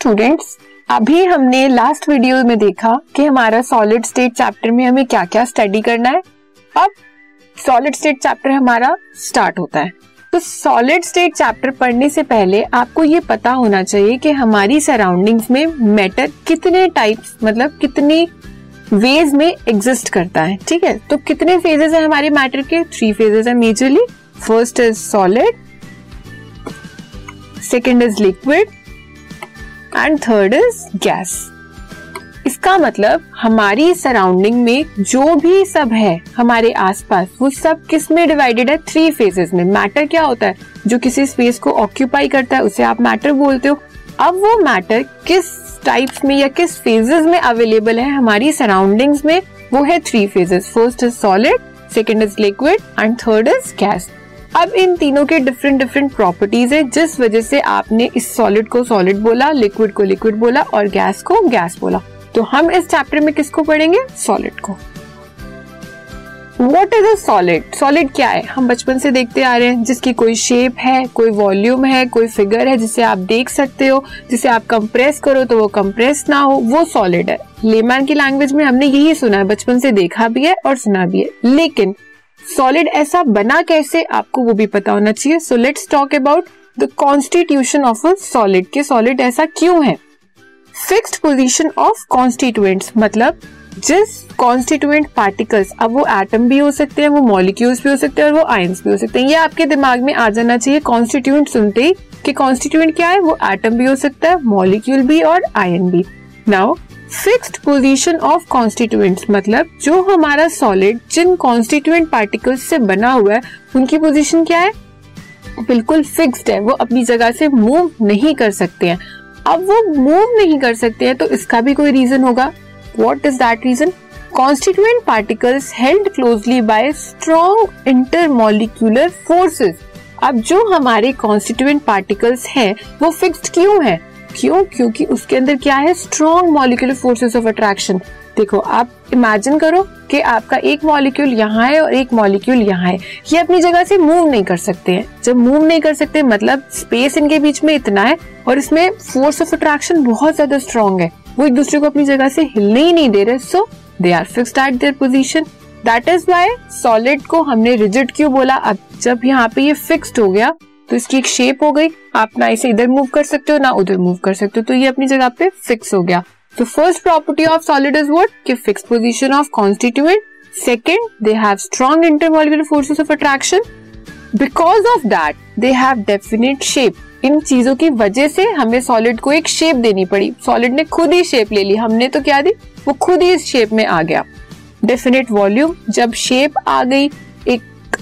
Students अभी हमने last video में देखा कि हमारा सॉलिड स्टेट चैप्टर में हमें क्या क्या स्टडी करना है। अब सॉलिड स्टेट चैप्टर हमारा स्टार्ट होता है। तो सॉलिड स्टेट चैप्टर पढ़ने से पहले आपको ये पता होना चाहिए कि हमारी सराउंडिंग्स में मैटर कितने टाइप्स मतलब कितनी वेज में एग्जिस्ट करता है, ठीक है? तो कितने फेजेस है हमारे मैटर के? थ्री फेजेस है majorly first is solid second is liquid and third is gas इसका मतलब हमारी सराउंडिंग में जो भी सब है, हमारे आसपास, वो सब किसमें डिवाइडेड है? थ्री फेजेस में। मैटर क्या होता है? जो किसी स्पेस को ऑक्यूपाई करता है, उसे आप मैटर बोलते हो। अब वो मैटर किस टाइप्स में या किस फेजेस में अवेलेबल है हमारी सराउंडिंग्स में, वो है three phases first is solid second is liquid and third is gas अब इन तीनों के डिफरेंट डिफरेंट प्रॉपर्टीज़ है, जिस वजह से आपने इस सॉलिड को सॉलिड बोला लिक्विड को लिक्विड बोला और गैस को गैस बोला। तो हम इस चैप्टर में किसको पढ़ेंगे? सॉलिड को। What is a solid solid क्या है? हम बचपन से देखते आ रहे हैं, जिसकी कोई शेप है, कोई वॉल्यूम है, कोई फिगर है, जिसे आप देख सकते हो, जिसे आप कंप्रेस करो तो वो कंप्रेस ना हो, वो सॉलिड है। लेमैन की लैंग्वेज में हमने यही सुना है, बचपन से देखा भी है और सुना भी है। लेकिन सॉलिड ऐसा बना कैसे, आपको वो भी पता होना चाहिए। So let's talk about the constitution of a solid के सॉलिड ऐसा क्यों है? फिक्स्ड पोजीशन ऑफ़ कॉन्स्टिट्यूएंट्स मतलब जिस कॉन्स्टिट्यूएंट पार्टिकल्स अब वो एटम भी हो सकते हैं, वो मॉलिक्यूल्स भी हो सकते हैं और वो आयंस भी हो सकते हैं। ये आपके दिमाग में आ जाना चाहिए कॉन्स्टिट्यूएंट सुनते ही कि कॉन्स्टिट्यूएंट क्या है? वो एटम भी हो सकता है मॉलिक्यूल भी और आयन भी। Now fixed position of constituents मतलब जो हमारा सॉलिड जिन कॉन्स्टिट्यूएंट पार्टिकल्स से बना हुआ है, उनकी पोजीशन क्या है? बिल्कुल फिक्स्ड है, वो अपनी जगह से मूव नहीं कर सकते हैं। अब वो मूव नहीं कर सकते हैं तो इसका भी कोई रीजन होगा? What is that reason constituent particles held closely by strong intermolecular forces अब जो हमारे कॉन्स्टिट्यूएंट पार्टिकल्स हैं, वो फिक्स्ड क्यों है? क्यों? क्योंकि उसके अंदर क्या है? Strong molecular forces of attraction देखो, आप इमेजिन करो कि आपका एक मॉलिक्यूल यहाँ है और एक मॉलिक्यूल यहाँ है। ये अपनी जगह से मूव नहीं कर सकते हैं। जब मूव नहीं कर सकते मतलब स्पेस इनके बीच में इतना है और इसमें फोर्स ऑफ़ अट्रैक्शन बहुत ज़्यादा स्ट्रॉन्ग है। वो एक दूसरे को अपनी जगह से हिलने ही नहीं दे रहे। So they are fixed at their position that is why solid को हमने रिजिड क्यों बोला? अब जब यहाँ पे ये फिक्स्ड हो गया तो इसकी एक शेप हो गई। आप ना इसे इधर मूव कर सकते हो, ना उधर मूव कर सकते हो। तो ये अपनी जगह पे फिक्स हो गया। तो first property of solid is what कि fix position of constituent second they have strong intermolecular forces of attraction because of that they have definite shape इन चीज़ों की वजह से हमें सॉलिड को एक शेप देनी पड़ी। सॉलिड ने खुद ही शेप ले ली। हमने तो क्या दी? वो खुद ही इस शेप में आ गया। डेफिनेट वॉल्यूम जब शेप आ गई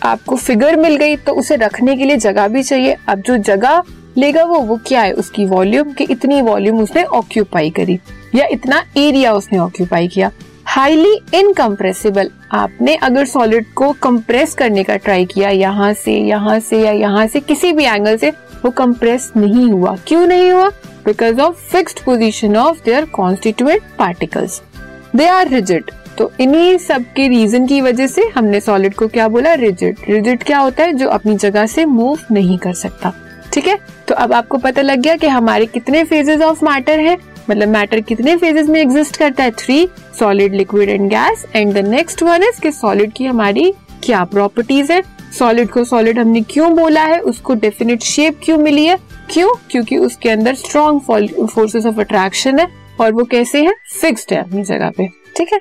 आपको फिगर मिल गई तो उसे रखने के लिए जगह भी चाहिए। अब जो जगह लेगा वो वो क्या है? उसकी वॉल्यूम कि इतनी वॉल्यूम उसने ऑक्यूपाई करी, या इतना एरिया उसने ऑक्यूपाई किया। हाईली इनकम्प्रेसिबल आपने अगर सॉलिड को कंप्रेस करने का ट्राई किया, यहाँ से यहाँ से, या यहाँ से किसी भी एंगल से, वो कंप्रेस नहीं हुआ। क्यों नहीं हुआ? Because of fixed position of their constituent particles they are rigid तो इन्हीं सब के रीजन की वजह से हमने सॉलिड को क्या बोला? रिजिड रिजिड क्या होता है? जो अपनी जगह से मूव नहीं कर सकता। ठीक है? तो अब आपको पता लग गया कि हमारे कितने फेजेस ऑफ़ मैटर है। मतलब मैटर कितने फेजेस में एग्जिस्ट करता है? Three solid liquid and gas and the next one is कि सॉलिड की हमारी क्या प्रॉपर्टीज़ है? सॉलिड को सॉलिड हमने क्यों बोला है? उसको डेफिनेट शेप क्यों मिली है? क्यों? क्योंकि उसके अंदर स्ट्रॉन्ग फोर्सेस ऑफ़ अट्रैक्शन है। और वो कैसे है? फिक्स्ड है अपनी जगह पे। ठीक है?